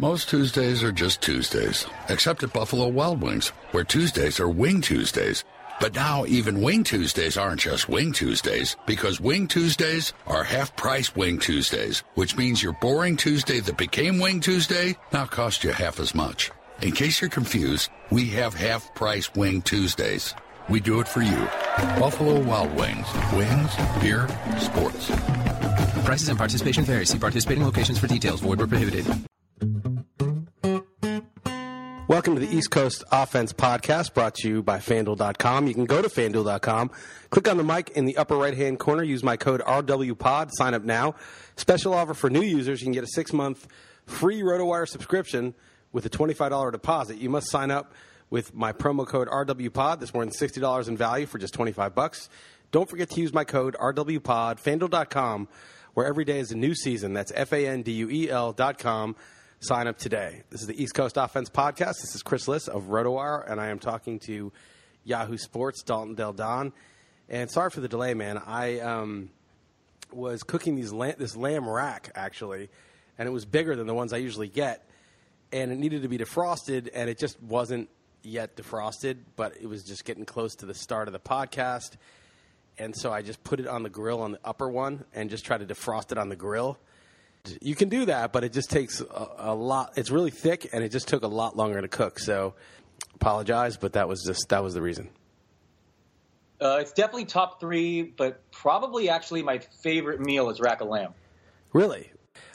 Most Tuesdays are just Tuesdays, except at Buffalo Wild Wings, where Tuesdays are Wing Tuesdays. But now even Wing Tuesdays aren't just Wing Tuesdays, because Wing Tuesdays are half price Wing Tuesdays, which means your boring Tuesday that became Wing Tuesday now costs you half as much. In case you're confused, we have half price Wing Tuesdays. We do it for you. Buffalo Wild Wings. Wings, beer, sports. Prices and participation vary. See participating locations for details. Void where prohibited. Welcome to the East Coast Offense Podcast brought to you by FanDuel.com. You can go to FanDuel.com, click on the mic in the upper right hand corner, use my code RWPOD, sign up now. Special offer for new users. You can get a six month free RotoWire subscription with a $25 deposit. You must sign up with my promo code RWPOD. That's more than $60 in value for just 25 bucks. Don't forget to use my code RWPOD, FanDuel.com, where every day is a new season. That's F A N D U E L.com. Sign up today. This is the East Coast Offense Podcast. This is Chris Liss of RotoWire, and I am talking to Yahoo Sports, Dalton Del Don. And sorry for the delay, man. I um, was cooking these this lamb rack, actually, and it was bigger than the ones I usually get. And it needed to be defrosted, and it just wasn't yet defrosted, but it was just getting close to the start of the podcast. And so I just put it on the grill on the upper one and just tried to defrost it on the grill you can do that, but it just takes a, a, lot. It's really thick, and it just took a lot longer to cook. So, apologize, but that was just that was the reason. Uh, it's definitely top three, but probably actually my favorite meal is rack of lamb. Really,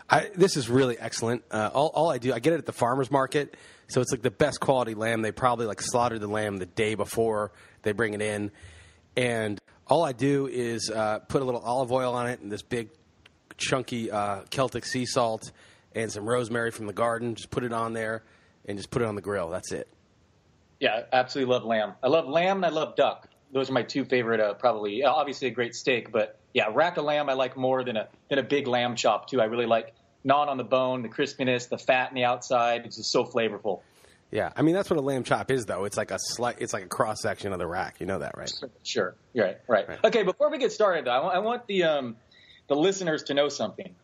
I, this is really excellent. Uh, all, all I do, I get it at the farmers market, so it's like the best quality lamb. They probably like slaughtered the lamb the day before they bring it in, and all I do is uh, put a little olive oil on it and this big chunky uh, Celtic sea salt and some rosemary from the garden. Just put it on there and just put it on the grill. That's it. Yeah, absolutely love lamb. I love lamb and I love duck. Those are my two favorite. Uh, probably, obviously, a great steak, but yeah, rack of lamb I like more than a than a big lamb chop too. I really like gnawing on the bone, the crispiness, the fat in the outside. It's just so flavorful. Yeah, I mean that's what a lamb chop is, though. It's like a slight, it's like a cross section of the rack. You know that, right? Sure. Right. Right. right. Okay. Before we get started, though, I want, I want the um, the listeners to know something.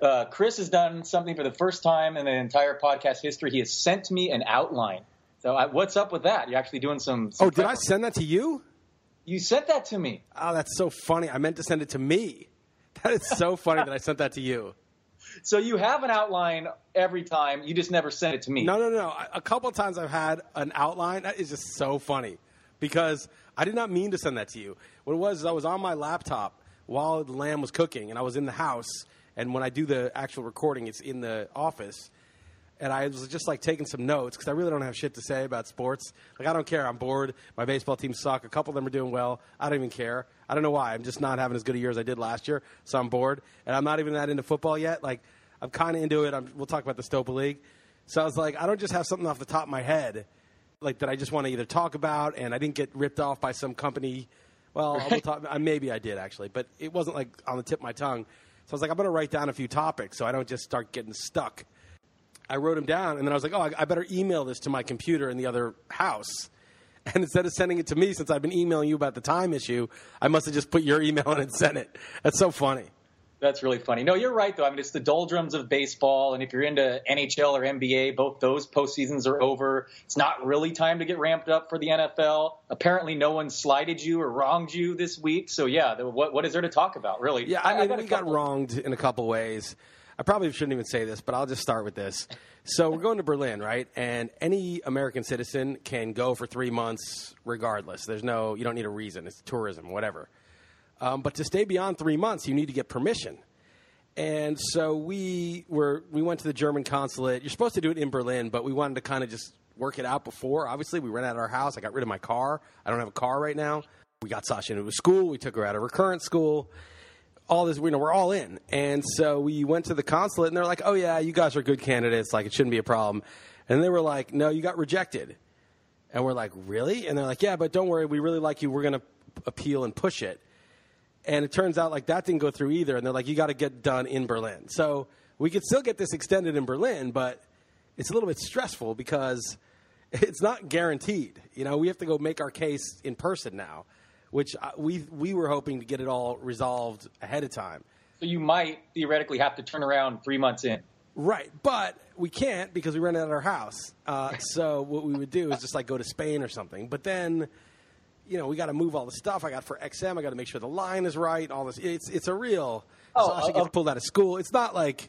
Uh, Chris has done something for the first time in the entire podcast history. He has sent me an outline. So I, what's up with that? You're actually doing some. some oh, did I send that to you? You sent that to me. Oh, that's so funny. I meant to send it to me. That is so funny that I sent that to you. So you have an outline every time. You just never send it to me. No, no, no. A couple of times I've had an outline. That is just so funny because I did not mean to send that to you. What it was is I was on my laptop while the lamb was cooking, and I was in the house. And when I do the actual recording, it's in the office. And I was just like taking some notes because I really don't have shit to say about sports. Like I don't care. I'm bored. My baseball team suck. A couple of them are doing well. I don't even care. I don't know why. I'm just not having as good a year as I did last year. So I'm bored, and I'm not even that into football yet. Like I'm kind of into it. I'm, we'll talk about the Stopa League. So I was like, I don't just have something off the top of my head, like that I just want to either talk about, and I didn't get ripped off by some company well, right. talk, uh, maybe I did actually, but it wasn't like on the tip of my tongue. So I was like, I'm going to write down a few topics so I don't just start getting stuck. I wrote them down, and then I was like, oh, I, I better email this to my computer in the other house. And instead of sending it to me, since I've been emailing you about the time issue, I must have just put your email in and sent it. That's so funny. That's really funny. No, you're right though. I mean, it's the doldrums of baseball, and if you're into NHL or NBA, both those postseasons are over. It's not really time to get ramped up for the NFL. Apparently, no one slighted you or wronged you this week. So yeah, the, what what is there to talk about, really? Yeah, I, mean, got we got wronged in a couple ways. I probably shouldn't even say this, but I'll just start with this. So we're going to Berlin, right? And any American citizen can go for three months regardless. There's no, you don't need a reason. It's tourism, whatever. Um, but to stay beyond three months, you need to get permission. And so we were, we went to the German consulate. You're supposed to do it in Berlin, but we wanted to kind of just work it out before. Obviously, we rented out of our house. I got rid of my car. I don't have a car right now. We got Sasha into a school. We took her out of her current school all this, you know, we're all in. And so we went to the consulate and they're like, oh, yeah, you guys are good candidates. Like, it shouldn't be a problem. And they were like, no, you got rejected. And we're like, really? And they're like, yeah, but don't worry. We really like you. We're going to appeal and push it. And it turns out like that didn't go through either. And they're like, you got to get done in Berlin. So we could still get this extended in Berlin, but it's a little bit stressful because it's not guaranteed. You know, we have to go make our case in person now, which uh, we we were hoping to get it all resolved ahead of time. So you might theoretically have to turn around three months in. Right, but we can't because we rented out our house. Uh, so what we would do is just like go to Spain or something. But then, you know, we got to move all the stuff. I got for XM. I got to make sure the line is right. All this. It's it's a real. Oh, Sasha uh, gets pulled out of school. It's not like.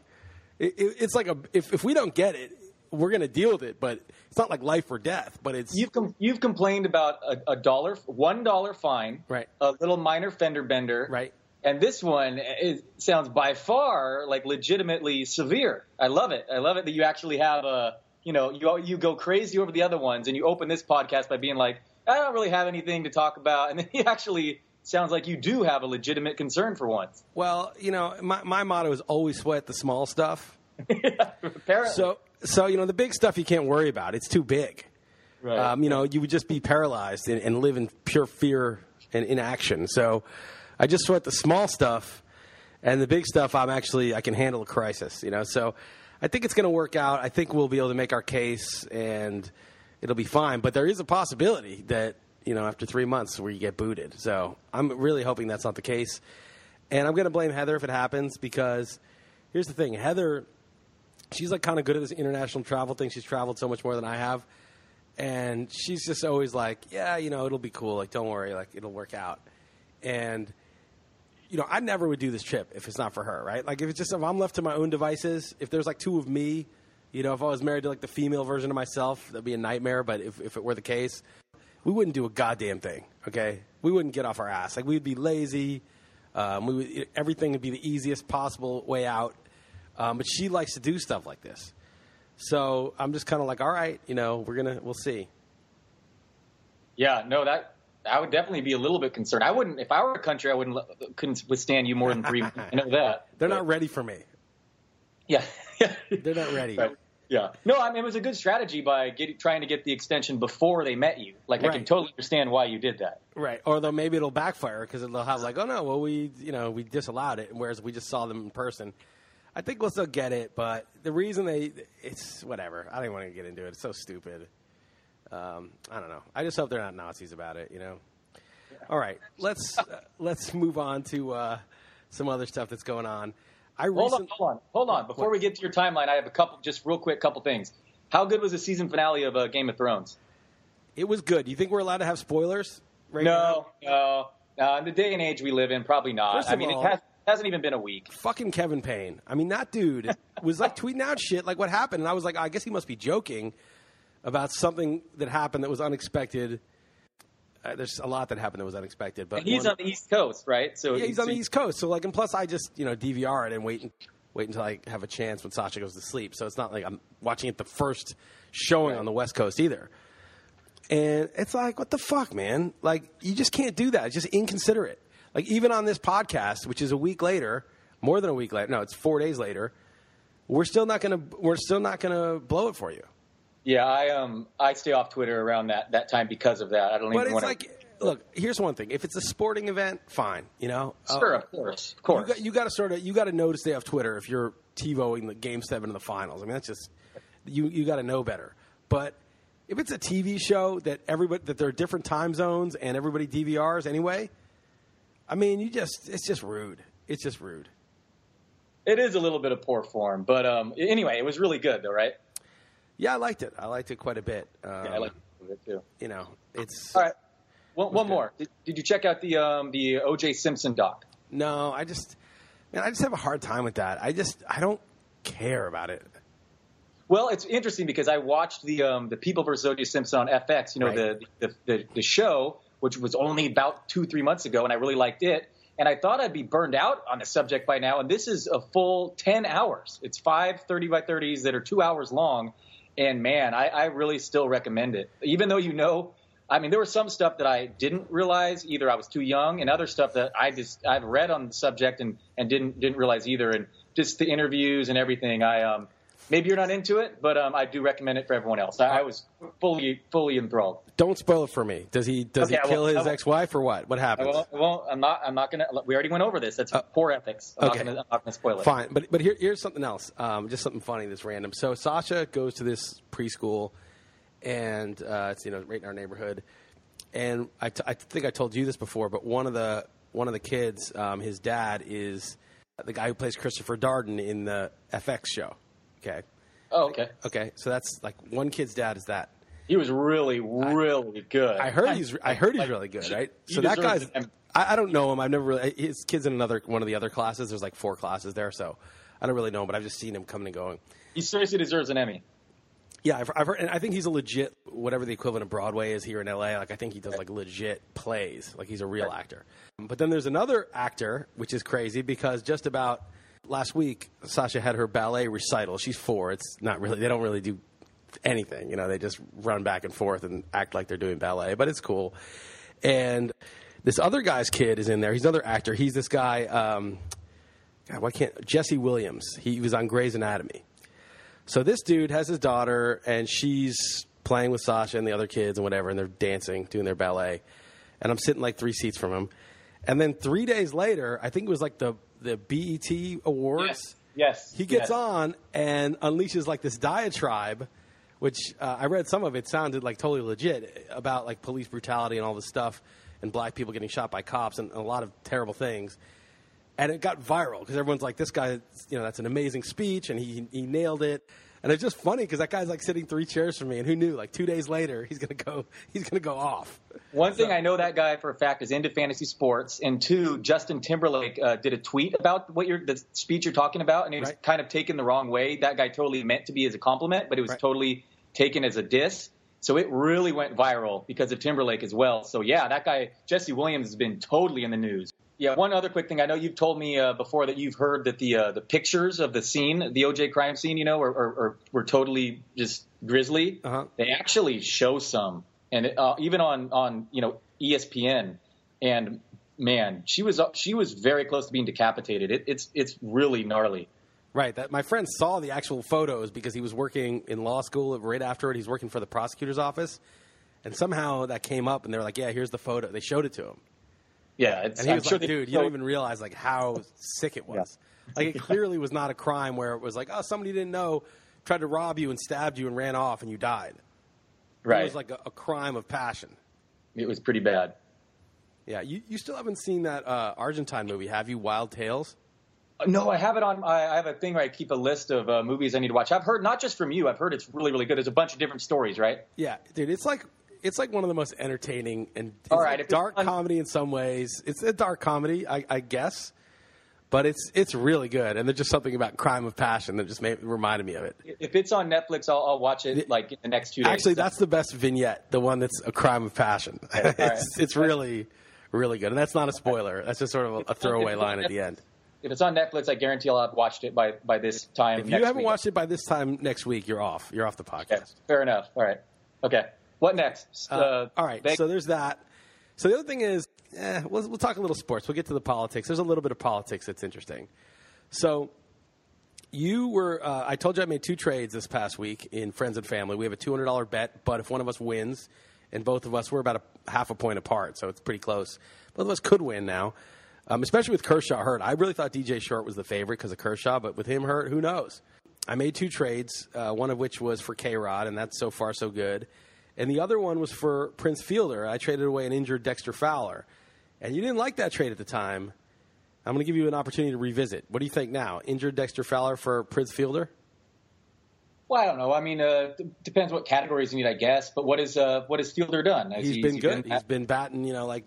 It, it- it's like a if if we don't get it, we're gonna deal with it. But it's not like life or death. But it's You've com- you've complained about a, a dollar, one dollar fine, Right. A little minor fender bender, Right. And this one is, sounds by far like legitimately severe. I love it. I love it that you actually have a, you know, you you go crazy over the other ones, and you open this podcast by being like, I don't really have anything to talk about, and then you actually sounds like you do have a legitimate concern for once. well, you know, my my motto is always sweat the small stuff. Apparently, So so you know the big stuff you can't worry about. It's too big. Right. Um, you know, you would just be paralyzed and, and live in pure fear and inaction. So I just sweat the small stuff, and the big stuff. I'm actually I can handle a crisis. You know, so I think it's going to work out. I think we'll be able to make our case, and it'll be fine. But there is a possibility that you know after three months where you get booted. So I'm really hoping that's not the case, and I'm going to blame Heather if it happens because here's the thing, Heather. She's like kind of good at this international travel thing. She's traveled so much more than I have and she's just always like, "Yeah, you know, it'll be cool. Like, don't worry, like it'll work out." And you know, I never would do this trip if it's not for her, right? Like, if it's just if I'm left to my own devices, if there's like two of me, you know, if I was married to like the female version of myself, that'd be a nightmare. But if if it were the case, we wouldn't do a goddamn thing. Okay, we wouldn't get off our ass. Like, we'd be lazy. Um, we would, everything would be the easiest possible way out. Um, but she likes to do stuff like this. So I'm just kind of like, all right, you know, we're gonna, we'll see. Yeah, no, that I would definitely be a little bit concerned. I wouldn't if I were a country, I wouldn't couldn't withstand you more than three. I know that. They're But- not ready for me. Yeah, yeah. They're not ready. Right. Yeah. No, I mean it was a good strategy by getting, trying to get the extension before they met you. Like I can totally understand why you did that. Right. Or though maybe it'll backfire because they'll have like, oh no, well we, you know, we disallowed it, whereas we just saw them in person. I think we'll still get it, but the reason they, it's whatever. I don't want to get into it. It's so stupid. Um, I don't know. I just hope they're not Nazis about it. You know. All right. Let's uh, let's move on to uh, some other stuff that's going on. I Hold on, hold on, hold on. Before we get to your timeline, I have a couple, just real quick, couple things. How good was the season finale of uh, Game of Thrones? It was good. Do you think we're allowed to have spoilers? Right now? No, no. Uh, in the day and age we live in, probably not. First I mean, all- it has, hasn't even been a week. fucking Kevin Payne. I mean, that dude was like tweeting out shit like what happened, and I was like, I guess he must be joking about something that happened that was unexpected. Uh, there's a lot that happened that was unexpected, but And he's one- on the East Coast, right? So yeah, he's on the East Coast. So like, and plus, I just you know DVR it and wait and wait until I have a chance when Sasha goes to sleep. So it's not like I'm watching it the first showing on the West Coast either. And it's like, what the fuck, man? Like, you just can't do that. It's just inconsiderate. Like, even on this podcast, which is a week later, more than a week later. No, it's four days later. We're still not gonna. We're still not gonna blow it for you. Yeah, I um I stay off Twitter around that that time because of that. I don't But even it's want like, look. Here's one thing. If it's a sporting event, fine. You know, Sure, Uh, of course, of You course. got, you got to sort of you got to know to stay off Twitter if you're TiVoing the Game Seven of the finals. I mean, that's just you you got to know better. But if it's a TV show that everybody that there are different time zones and everybody DVRs anyway, I mean, you just it's just rude. It's just rude. it is a little bit of poor form, but um, anyway, it was really good though, right? Yeah, I liked it. I liked it quite a bit. Um, Yeah, I liked it too. You know, it's All right, one, more. Did, did you check out the um, the O.J. Simpson doc? no. I just, man, I just have a hard time with that. I just, I don't care about it. Well, it's interesting because I watched the um, the People vs. O.J. Simpson on FX. You know, Right. the, the the the show, which was only about two three months ago, and I really liked it. And I thought I'd be burned out on the subject by now. And this is a full ten hours. It's five 30 by thirties that are two hours long. And man, I, I really still recommend it. Even though you know, I mean, there was some stuff that I didn't realize. Either I was too young, and other stuff that I just I've read on the subject and and didn't didn't realize either. And just the interviews and everything. I um maybe you're not into it, but um I do recommend it for everyone else. I, I was fully fully enthralled. Don't spoil it for me. Does he does Okay, he kill his ex-wife or what? What happens? won't, I'm not. I'm not gonna. We already went over this. That's poor ethics. I'm Uh, okay. not gonna. I'm not gonna spoil it. Fine, but but here, here's something else. Um, just something funny that's random. So Sasha goes to this preschool, and uh, it's you know right in our neighborhood. And I, t- I think I told you this before, but one of the one of the kids, um, his dad is the guy who plays Christopher Darden in the FX show. Okay, Oh, okay. okay, so that's like one kid's dad is that. He was really, really good. I heard he's I heard he's Like, really good, right? So that guy's. I, I don't know him. I've never really. His kid's in another one of the other classes. There's like four classes there, so I don't really know him. But I've just seen him coming and going. He seriously deserves an Emmy. Yeah, I've, I've heard, and I think he's a legit whatever the equivalent of Broadway is here in LA. Like I think he does like legit plays, like he's a real actor. But then there's another actor, which is crazy because just about last week, Sasha had her ballet recital. She's four. It's not really they don't really do anything, you know. They just run back and forth and act like they're doing ballet, but it's cool. And this other guy's kid is in there. He's another actor. He's this guy. Um, God, why can't Jesse Williams? He was on Grey's Anatomy. So this dude has his daughter, and she's playing with Sasha and the other kids and whatever, and they're dancing, doing their ballet. And I'm sitting like three seats from him. And then three days later, I think it was like the the BET Awards. Yes. yes He gets yes. on and unleashes like this diatribe, which uh, I read some of it sounded like totally legit about like police brutality and all this stuff, and black people getting shot by cops and a lot of terrible things. And it got viral because everyone's like, "This guy, you know, that's an amazing speech, and he he nailed it." And it's just funny because that guy's like sitting three chairs from me, and who knew? Like two days later, he's gonna go, he's gonna go off. One thing I know that guy for a fact is into fantasy sports, and two, Justin Timberlake uh, did a tweet about what you're the speech you're talking about, and it was Right. kind of taken the wrong way. That guy totally meant to be as a compliment, but it was Right. totally taken as a diss. So it really went viral because of Timberlake as well. So yeah, that guy Jesse Williams has been totally in the news. Yeah, one other quick thing. I know you've told me uh, before that you've heard that the uh, the pictures of the scene, the OJ crime scene, you know, are, are, are were totally just grisly. Uh-huh. They actually show some, and it, uh, even on on you know ESPN, and man, she was up, she was very close to being decapitated. It, it's it's really gnarly. Right. That my friend saw the actual photos because he was working in law school right after it. He's working for the prosecutor's office, and somehow that came up, and they were like, "Yeah, here's the photo." They showed it to him, Yeah, it's, and he I'm was sure like, they- "Dude, you don't even realize like how sick it was. Like it clearly was not a crime where it was like, oh, somebody didn't know, tried to rob you and stabbed you and ran off and you died. right. It was like a, a crime of passion." it was pretty bad. Yeah, you, you still haven't seen that uh, Argentine movie, have you? Wild Tales. No, I have it on. I I have a thing where I keep a list of uh, movies I need to watch. I've heard not just from you. I've heard it's really, really good. There's a bunch of different stories, right? Yeah, dude, it's like it's like one of the most entertaining and All right, like dark comedy in some ways. It's a dark comedy, I, I guess, but it's it's really good. And there's just something about crime of passion that just made, reminded me of it. If it's on Netflix, I'll, I'll watch it like in the next two days. Actually, that's the best vignette, the one that's a crime of passion. it's right. it's really really good, and that's not a spoiler. That's just sort of a, a throwaway line at the end. If it's on Netflix, I guarantee I'll have watched it by by this time. If you haven't week. watched it by this time next week, you're off. You're off the podcast. Okay, fair enough. All right. Okay. What next? Uh, all right. Vegas- So there's that. So the other thing is, eh, we'll, we'll talk a little sports. We'll get to the politics. There's a little bit of politics that's interesting. So you were, uh, I told you I made two trades this past week in friends and family. We have a $200 bet, but if one of us wins, and both of us, we're about a half a point apart, so it's pretty close. Both of us could win now, um, especially with Kershaw hurt. I really thought DJ Short was the favorite because of Kershaw, but with him hurt, who knows? I made two trades, uh, one of which was for K Rod, and that's so far so good. And the other one was for Prince Fielder. I traded away an injured Dexter Fowler. And you didn't like that trade at the time. I'm going to give you an opportunity to revisit. What do you think now? Injured Dexter Fowler for Prince Fielder? Well, I don't know. I mean, uh, depends what categories you need, I guess. But what is uh, what has Fielder done? Has He's he- been has he good. he's been batting, you know, like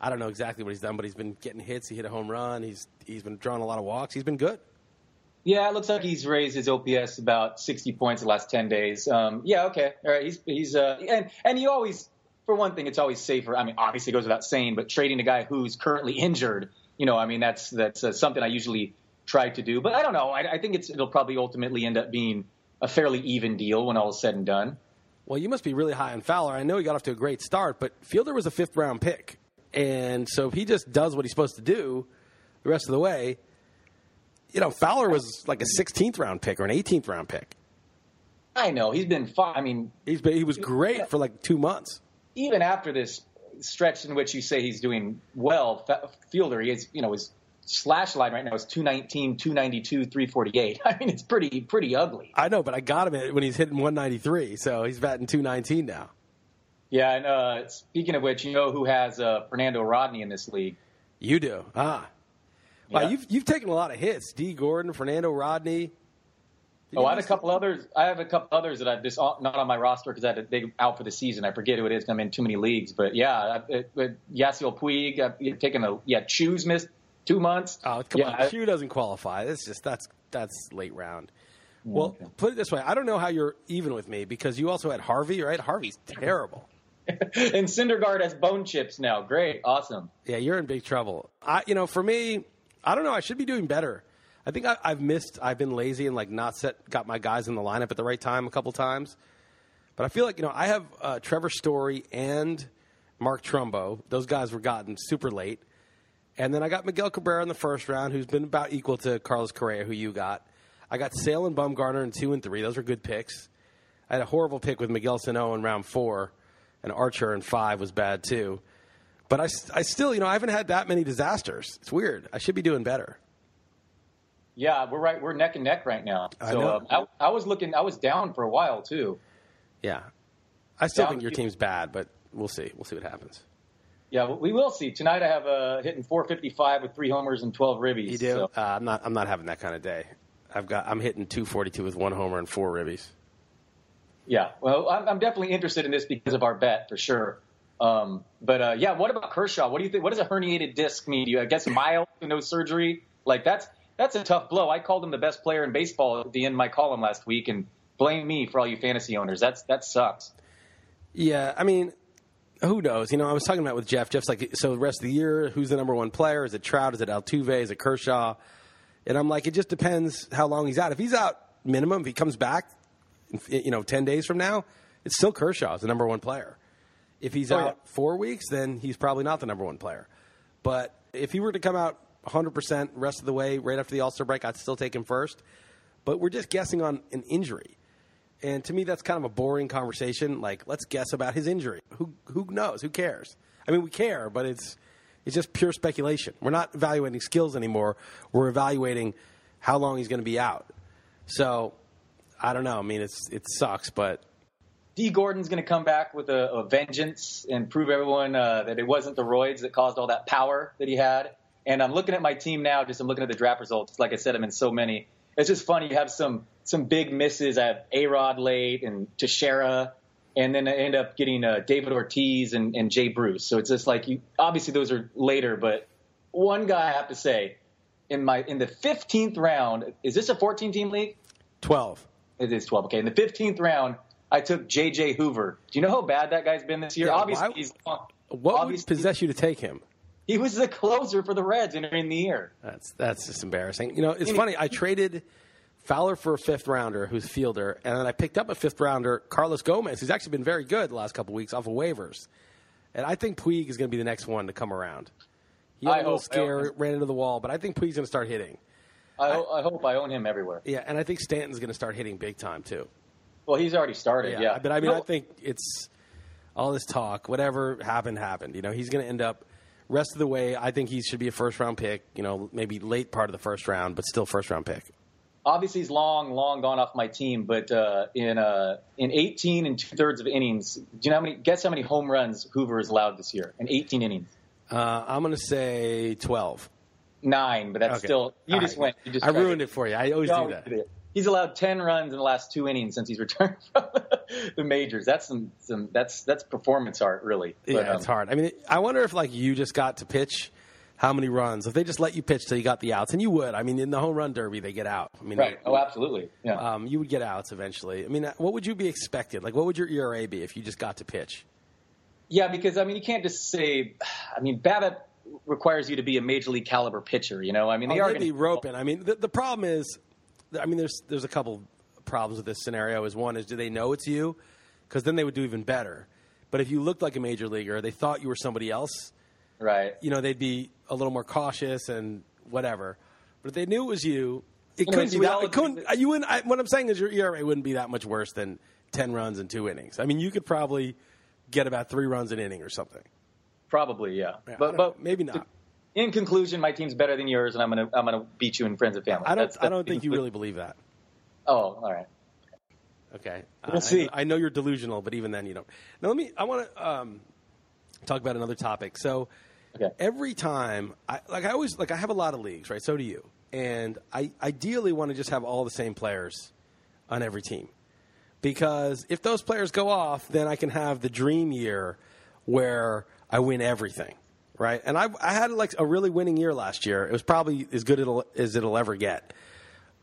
I don't know exactly what he's done, but he's been getting hits. He hit a home run. He's he's been drawing a lot of walks. He's been good. Yeah, it looks like he's raised his OPS about 60 points the last 10 days. Um, yeah, okay, all right. He's he's uh, and and you always, for one thing, it's always safer. I mean, obviously it goes without saying, but trading a guy who's currently injured, you know, I mean that's that's uh, something I usually try to do. But I don't know. I, I think it's it'll probably ultimately end up being a fairly even deal when all is said and done. Well, you must be really high on Fowler. I know he got off to a great start, but Fielder was a fifth round pick. And so if he just does what he's supposed to do the rest of the way, you know, Fowler was like a 16th round pick or an 18th round pick. I know he's been fine. I mean, He's been, he was great for like two months. even after this stretch in which you say he's doing well, Fielder, he is, you know, his slash line right now is 219, 292, 348. I mean, it's pretty, pretty ugly. I know, but I got him when he's hitting 193, so he's batting 219 now. Yeah, and uh, speaking of which, you know who has uh, Fernando Rodney in this league? You do, ah. Wow, Yeah. you've you've taken a lot of hits. D. Gordon, Fernando Rodney. Oh, I have a couple others. I have a couple others that I've just uh, not on my roster because I had a, they out for the season. I forget who it is. I'm in too many leagues. But yeah, I, it, it, Yasiel Puig. Uh, I've taken a yeah. Choose missed two months. Oh, come yeah, on. Hugh doesn't qualify. That's just that's that's late round. Well, okay. put it this way: I don't know how you're even with me because you also had Harvey, right? Harvey's terrible. and Syndergaard has bone chips now. Great, awesome. Yeah, you're in big trouble. I, you know, for me, I don't know. I should be doing better. I think I, I've missed. I've been lazy and like not set got my guys in the lineup at the right time a couple times. But I feel like you know I have uh, Trevor Story and Mark Trumbo. Those guys were gotten super late, and then I got Miguel Cabrera in the first round, who's been about equal to Carlos Correa, who you got. I got Sale and Bumgarner in two and three. Those were good picks. I had a horrible pick with Miguel Sano in round four, and Archer in five was bad too. But I, I still, you know, I haven't had that many disasters. It's weird. I should be doing better. Yeah, we're right. We're neck and neck right now. I know. um, I, I was looking. I was down for a while too. Yeah. I still Yeah, think your team's bad, but we'll see. We'll see what happens. Yeah, we will see tonight. I have a hitting 455 with three homers and 12 ribbies. You do? So, Uh, I'm not. I'm not having that kind of day. I've got. I'm hitting 242 with one homer and four ribbies. yeah, well, I'm, I'm definitely interested in this because of our bet for sure. Um, but uh, yeah, what about Kershaw? What do you think? What does a herniated disc mean? Do you I guess mild, no surgery? Like that's that's a tough blow. I called him the best player in baseball at the end of my column last week, and blame me for all you fantasy owners. That's that sucks. Yeah. I mean, who knows? You know, I was talking about with Jeff. Jeff's like, so the rest of the year, who's the number one player? Is it Trout? Is it Altuve? Is it Kershaw? And I'm like, it just depends how long he's out. If he's out minimum, if he comes back, you know, 10 days from now, it's still Kershaw as the number one player. If he's Oh, out yeah. four weeks, then he's probably not the number one player. But if he were to come out 100% rest of the way right after the All Star break, I'd still take him first. But we're just guessing on an injury. And to me, that's kind of a boring conversation. Like, let's guess about his injury. Who, who knows? Who cares? I mean, we care, but it's, it's just pure speculation. We're not evaluating skills anymore. We're evaluating how long he's going to be out. So, I don't know. I mean, it's, it sucks, but D. Gordon's going to come back with a, a vengeance and prove everyone uh, that it wasn't the roids that caused all that power that he had. And I'm looking at my team now. Just I'm looking at the draft results. Like I said, I'm in so many. It's just funny. You have some some big misses. I have A Rod late and Teixeira, and then I end up getting uh, David Ortiz and, and Jay Bruce. So it's just like you. Obviously, those are later, but one guy I have to say in my in the 15th round. Is this a 14 team league? 12. It is 12. Okay. In the 15th round, I took J.J. Hoover. Do you know how bad that guy's been this year? Yeah, obviously, why- he's What would possess you to take him? he was the closer for the Reds entering the year. That's that's just embarrassing. You know, it's funny. I traded Fowler for a fifth rounder, who's a fielder, and then I picked up a fifth rounder, Carlos Gomez, who's actually been very good the last couple weeks off of waivers. And I think Puig is going to be the next one to come around. He had I a little hope- I scare, ran into the wall, but I think Puig's going to start hitting. I, ho- I hope I own him everywhere. Yeah, and I think Stanton's going to start hitting big time too. Well, he's already started. Yeah, but I mean, No, I think it's all this talk. Whatever happened, happened. You know, he's going to end up rest of the way. I think he should be a first round pick. You know, maybe late part of the first round, but still first round pick. obviously he's long, long gone off my team. But uh, in uh, in 18 and two thirds of innings, do you know how many? Guess how many home runs Hoover has allowed this year in 18 innings? Uh, I'm going to say 12. nine, but that's Okay. still you All just right. went. You just I tried to- ruined it for you. I always No, do that. He's allowed ten runs in the last two innings since he's returned from the majors. That's some some that's that's performance art, really. But, yeah, um, it's hard. I mean, I wonder if like you just got to pitch, how many runs? If they just let you pitch till you got the outs, and you would. I mean, in the home run derby, they get out. I mean, Right. Oh, absolutely. Yeah. um, you would get outs eventually. I mean, what would you be expected? Like, what would your ERA be if you just got to pitch? Yeah, because I mean, you can't just say. I mean, BABIP requires you to be a major league caliber pitcher. You know, I mean, they oh, are they'd be roping. I mean, the, the problem is, I mean, there's there's a couple problems with this scenario. Is one is do they know it's you? Because then they would do even better. But if you looked like a major leaguer, they thought you were somebody else. Right. You know, they'd be a little more cautious and whatever. But if they knew it was you, it couldn't be that. It couldn't. You wouldn't. I, what I'm saying is your ERA wouldn't be that much worse than ten runs in two innings. I mean, you could probably get about three runs an inning or something. Probably, yeah. Yeah, but but maybe not. In conclusion, my team's better than yours, and I'm gonna I'm gonna beat you in friends and family. I don't. That's- I don't think you really believe that. Oh, all right. Okay. We'll I- see. I, know you're delusional, but even then you don't. Now let me. I want to um, talk about another topic. So Okay. every time, I, like I always like I have a lot of leagues, right? So do you. And I ideally want to just have all the same players on every team because if those players go off, then I can have the dream year where I win everything, right? And I, I had like a really winning year last year. It was probably as good it'll, as it'll ever get.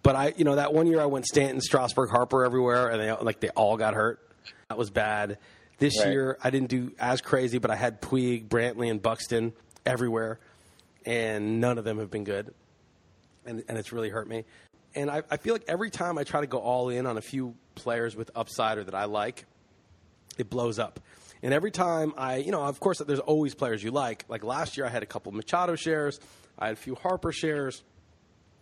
But I, you know, that one year I went Stanton, Strasburg, Harper everywhere, and they like they all got hurt. That was bad. This Right. year I didn't do as crazy, but I had Puig, Brantley, and Buxton everywhere, and none of them have been good, and and it's really hurt me. And I, I feel like every time I try to go all in on a few players with upside or that I like, it blows up. And every time I, you know, of course, there's always players you like. Like last year, I had a couple Machado shares, I had a few Harper shares,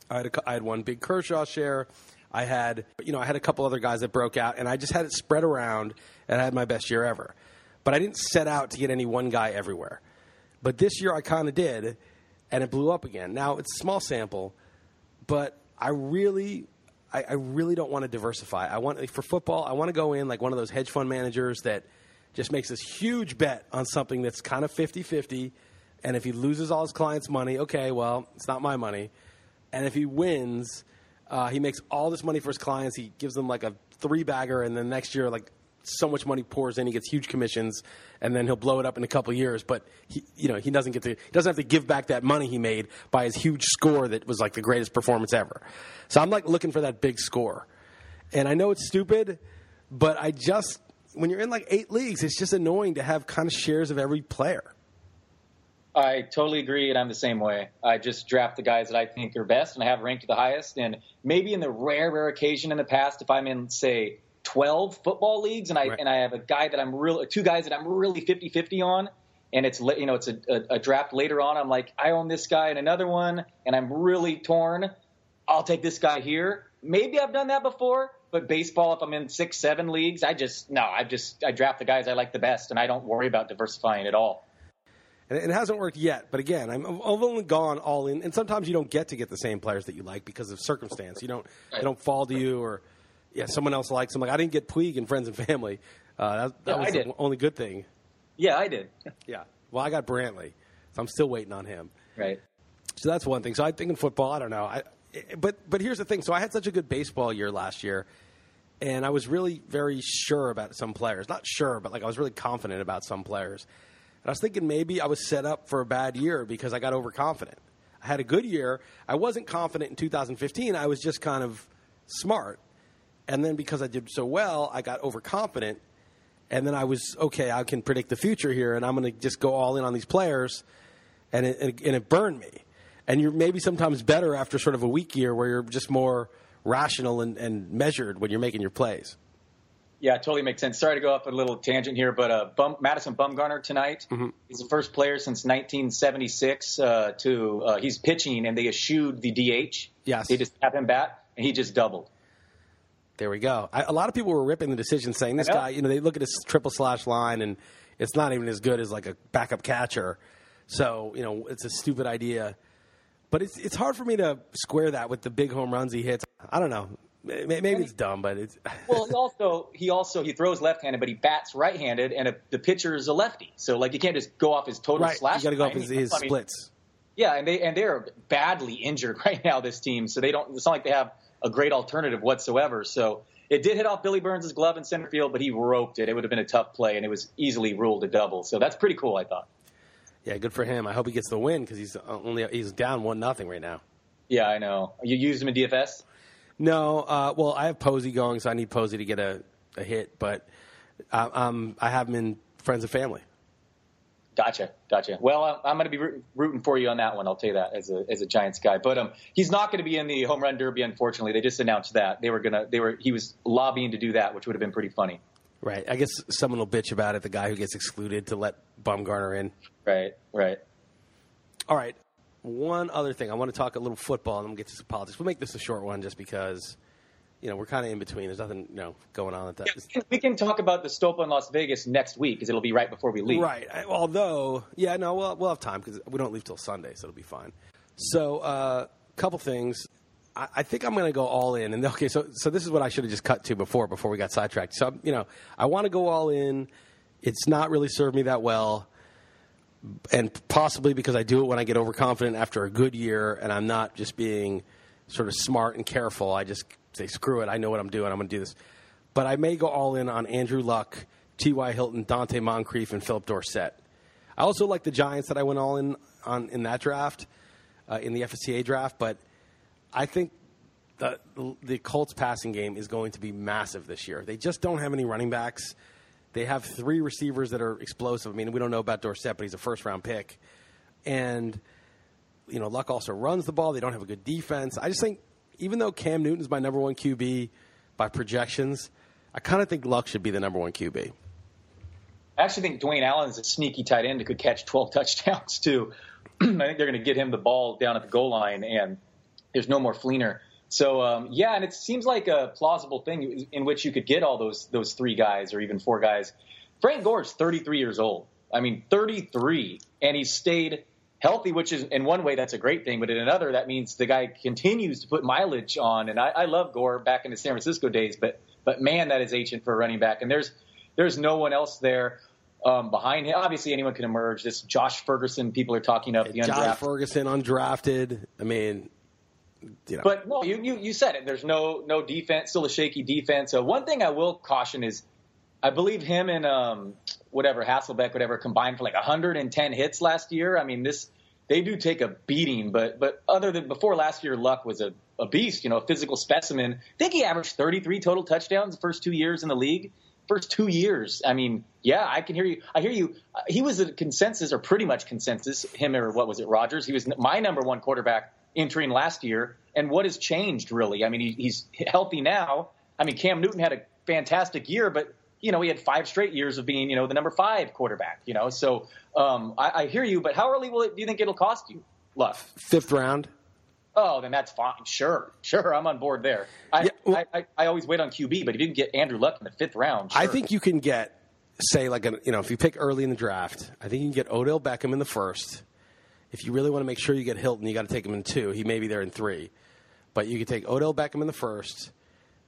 I had a, I had one big Kershaw share. I had, you know, I had a couple other guys that broke out, and I just had it spread around, and I had my best year ever. But I didn't set out to get any one guy everywhere. But this year I kind of did, and it blew up again. Now it's a small sample, but I really, I, I really don't want to diversify. I want for football, I want to go in like one of those hedge fund managers that just makes this huge bet on something that's kind of 50-50, and if he loses all his clients' money, okay, well, it's not my money. And if he wins, uh, he makes all this money for his clients. He gives them like a three bagger, and then next year, like so much money pours in, he gets huge commissions, and then he'll blow it up in a couple years. But he, you know, he doesn't get to, he doesn't have to give back that money he made by his huge score that was like the greatest performance ever. So I'm like looking for that big score, and I know it's stupid, but I just when you're in like eight leagues, it's just annoying to have kind of shares of every player. I totally agree, and I'm the same way. I just draft the guys that I think are best, and I have ranked the highest. And maybe in the rare, rare occasion in the past, if I'm in say 12 football leagues, and I Right. and I have a guy that I'm real, two guys that I'm really 50-50 on, and it's you know it's a, a, a draft later on. I'm like, I own this guy and another one, and I'm really torn. I'll take this guy here. Maybe I've done that before, but baseball, if I'm in six, seven leagues, I just no, I just I draft the guys I like the best, and I don't worry about diversifying at all. And it hasn't worked yet, but again, I'm, I've only gone all in. And sometimes you don't get to get the same players that you like because of circumstance. You don't they don't fall to you, or yeah, someone else likes them. Like I didn't get Puig in Friends and Family. Uh, that that Yeah, was I the only good thing. Yeah, I did. Yeah. Well, I got Brantley, so I'm still waiting on him. Right. So that's one thing. So I think in football, I don't know. I, but but here's the thing. So I had such a good baseball year last year, and I was really very sure about some players. Not sure, but like I was really confident about some players. And I was thinking maybe I was set up for a bad year because I got overconfident. I had a good year. I wasn't confident in 2015. I was just kind of smart. And then because I did so well, I got overconfident. And then I was okay. I can predict the future here, and I'm going to just go all in on these players and it, and it- burned me. And you're maybe sometimes better after sort of a weak year where you're just more rational and, and measured when you're making your plays. Yeah, totally makes sense. Sorry to go off a little tangent here, but uh, Bum, Madison Bumgarner tonight, Mm-hmm. he's the first player since 1976 uh, to uh, he's pitching, and they eschewed the DH. Yes. they just have him bat, and he just doubled. There we go. I, a lot of people were ripping the decision, saying this guy. You know, they look at his triple slash line, and it's not even as good as like a backup catcher. So you know, it's a stupid idea. But it's it's hard for me to square that with the big home runs he hits. I don't know. May- Maybe it's dumb, but it's Well, he also he also he throws left-handed, but he bats right-handed, and if the pitcher is a lefty, so like you can't just go off his total right. slash. You got to go up his, his I mean, splits. Yeah, and they and they're badly injured right now. This team, so they don't. It's not like they have a great alternative whatsoever. So it did hit off Billy Burns' glove in center field, but he roped it. It would have been a tough play, and it was easily ruled a double. So that's pretty cool, I thought. Yeah, good for him. I hope he gets the win because he's only he's down one nothing right now. Yeah, I know. You used him in DFS? No. Uh, well, I have Posey going, so I need Posey to get a, a hit, but I, um, I have him in friends and family. Gotcha, gotcha. Well, I'm going to be rooting for you on that one. I'll tell you that as a as a Giants guy. But um, he's not going to be in the home run derby. Unfortunately, they just announced that they were gonna. They were. He was lobbying to do that, which would have been pretty funny. Right. I guess someone will bitch about it. The guy who gets excluded to let Bumgarner in. Right. Right. All right. One other thing. I want to talk a little football, and then we'll get to some politics. We'll make this a short one, just because you know, we're kind of in between. There's nothing, you know, going on at that. Yeah, we can talk about the Stopa in Las Vegas next week because it'll be right before we leave. Right. Although, yeah, no, we'll, we'll have time because we don't leave till Sunday, so it'll be fine. So, a uh, couple things. I, I think I'm going to go all in. And okay, so so this is what I should have just cut to before before we got sidetracked. So, you know, I want to go all in. It's not really served me that well. And possibly because I do it when I get overconfident after a good year and I'm not just being sort of smart and careful. I just say, screw it, I know what I'm doing, I'm going to do this. But I may go all in on Andrew Luck, T.Y. Hilton, Donte Moncrief, and Phillip Dorsett. I also like the Giants that I went all in on in that draft, uh, in the FSTA draft, but I think the, the Colts passing game is going to be massive this year. They just don't have any running backs. They have three receivers that are explosive. I mean, we don't know about Dorsett, but he's a first round pick. And, you know, Luck also runs the ball. They don't have a good defense. I just think even though Cam Newton's my number one QB by projections, I kind of think Luck should be the number one QB. I actually think Dwayne Allen is a sneaky tight end that could catch 12 touchdowns, too. I think they're going to get him the ball down at the goal line, and there's no more Fleener. So, um, yeah, and it seems like a plausible thing in which you could get all those those three guys or even four guys. Frank Gore's 33 years old. I mean, 33, and he's stayed healthy, which is in one way that's a great thing, but in another that means the guy continues to put mileage on. And I, I love Gore back in the San Francisco days, but but man, that is ancient for a running back. And there's there's no one else there. Um, behind him, obviously anyone can emerge. This Josh Ferguson, people are talking up the undrafted. Josh Ferguson undrafted. I mean, you know. But no, you, you you said it. There's no no defense, still a shaky defense. So one thing I will caution is, I believe him and um, whatever Hasselbeck, whatever, combined for like 110 hits last year. I mean, this they do take a beating, but but other than before last year, Luck was a, a beast, you know, a physical specimen. I think he averaged 33 total touchdowns the first two years in the league. First two years, I mean, yeah, I can hear you. I hear you. He was a consensus, or pretty much consensus. Him or what was it, Rodgers? He was my number one quarterback entering last year. And what has changed, really? I mean, he, he's healthy now. I mean, Cam Newton had a fantastic year, but you know, he had five straight years of being, you know, the number five quarterback, you know. So um, I, I, hear you, but how early will it, do you think it'll cost you? Luck? Fifth round. Oh, then that's fine. Sure, sure, I'm on board there. I, yeah, well, I, I, I, always wait on QB, but if you can get Andrew Luck in the fifth round, sure. I think you can get, say, like a, you know, if you pick early in the draft, I think you can get Odell Beckham in the first. If you really want to make sure you get Hilton, you got to take him in two. He may be there in three, but you could take Odell Beckham in the first,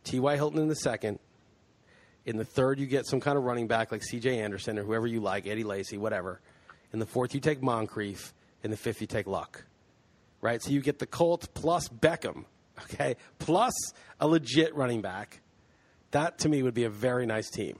T.Y. Hilton in the second, in the third, you get some kind of running back like C.J. Anderson or whoever you like, Eddie Lacy, whatever. In the fourth, you take Moncrief. In the fifth, you take Luck. Right? So you get the Colt plus Beckham, okay, plus a legit running back. That to me would be a very nice team.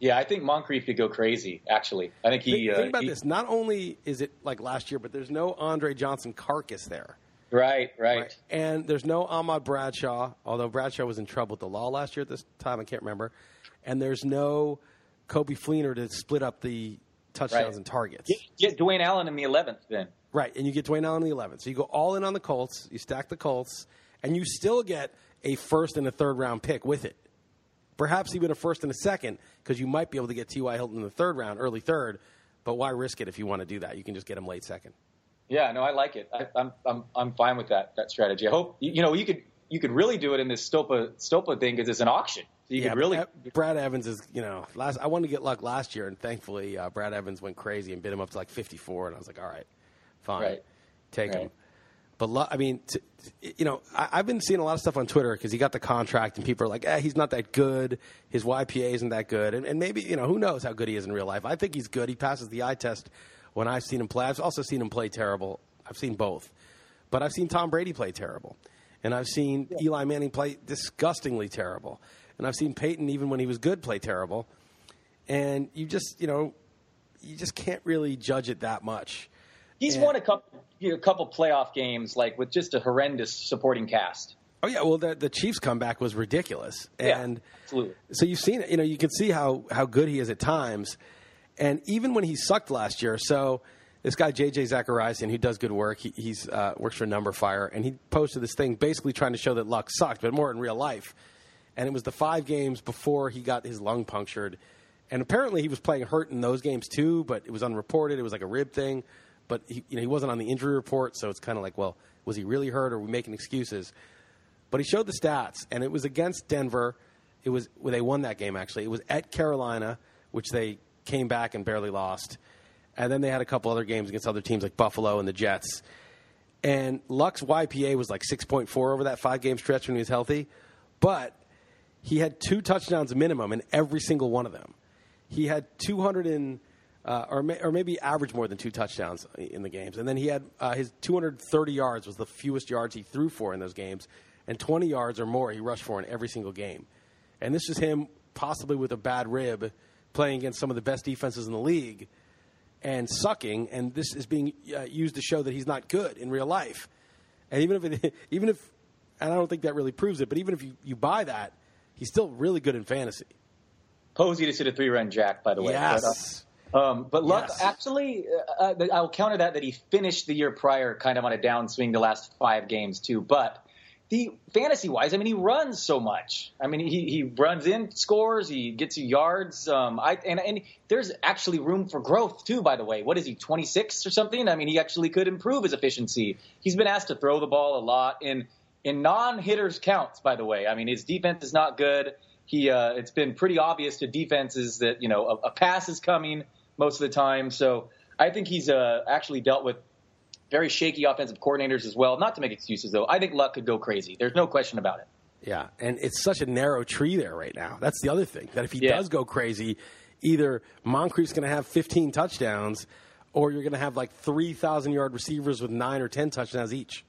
Yeah, I think Moncrief could go crazy. Actually, I think he. Think, uh, think about he, this. Not only is it like last year, but there's no Andre Johnson carcass there. Right, right, right. And there's no Ahmad Bradshaw, although Bradshaw was in trouble with the law last year at this time. I can't remember and there's no Coby Fleener to split up the touchdowns right. and targets. Get, get Dwayne Allen in the 11th then. Right, and you get Dwayne Allen in the 11th. So you go all in on the Colts, you stack the Colts, and you still get a first and a third round pick with it. Perhaps even a first and a second, because you might be able to get T.Y. Hilton in the third round, early third. But why risk it if you want to do that? You can just get him late second. Yeah, no, I like it. I, I'm I'm I'm fine with that that strategy. I hope you know you could you could really do it in this Stopa Stopa thing because it's an auction. So you yeah, could really. Brad Evans is you know last I wanted to get luck last year and thankfully uh, Brad Evans went crazy and bid him up to like 54 and I was like all right, fine, right. take right. him. But I mean, t- you know, I, have been seeing a lot of stuff on Twitter because he got the contract, and people are like, "Eh, he's not that good. His YPA isn't that good." And, and, maybe you know, who knows how good he is in real life? I think he's good. He passes the eye test when I've seen him play. I've also seen him play terrible I've seen both, but I've seen Tom Brady play terrible, and I've seen Eli Manning play disgustingly terrible, and I've seen Peyton even when he was good play terrible, and you just you know you just can't really judge it that much. He's And- won a couple, you know, a couple playoff games like with just a horrendous supporting cast. Oh yeah, well the the Chiefs comeback was ridiculous, Yeah, absolutely. so you've seen it. You know, you can see how how good he is at times, and even when he sucked last year. So this guy JJ Zachariason, who does good work, he he's uh, works for Number Fire, and he posted this thing basically trying to show that Luck sucked, but more in real life. And it was the five games before he got his lung punctured, and apparently he was playing hurt in those games too, but it was unreported. It was like a rib thing, but he, you know he wasn't on the injury report, so it's kind of like, well, was he really hurt, or are we making excuses? But he showed the stats, and it was against Denver. It was well, they won that game actually. It was at Carolina, which they came back and barely lost, and then they had a couple other games against other teams like Buffalo and the Jets. And Luck's YPA was like six point four over that five game stretch when he was healthy, but he had two touchdowns minimum in every single one of them. He had two hundred and uh, or, may, or maybe average more than two touchdowns in the games. And then he had uh, his 230 yards was the fewest yards he threw for in those games, and 20 yards or more he rushed for in every single game. And this is him possibly with a bad rib playing against some of the best defenses in the league and sucking. And this is being uh, used to show that he's not good in real life. And even if it, even if, and I don't think that really proves it, but even if you, you buy that, he's still really good in fantasy. Posey just hit a three run jack, by the way. Yes. But, Um, but Luck Yes. actually, uh, uh, I'll counter that that he finished the year prior kind of on a downswing the last five games too. But the fantasy wise, I mean, he runs so much. I mean, he, he runs in, scores, he gets you yards. Um, I and, and there's actually room for growth too. By the way, what is he 26 or something? I mean, he actually could improve his efficiency. He's been asked to throw the ball a lot in in non hitters counts. By the way, I mean his defense is not good. He uh, it's been pretty obvious to defenses that you know a, a pass is coming most of the time. So I think he's uh, actually dealt with very shaky offensive coordinators as well. Not to make excuses though, I think Luck could go crazy. There's no question about it. Yeah, and it's such a narrow tree there right now. That's the other thing. That if he Yeah. does go crazy, either Moncrief's going to have 15 touchdowns, or you're going to have like 3,000 yard receivers with nine or 10 touchdowns each.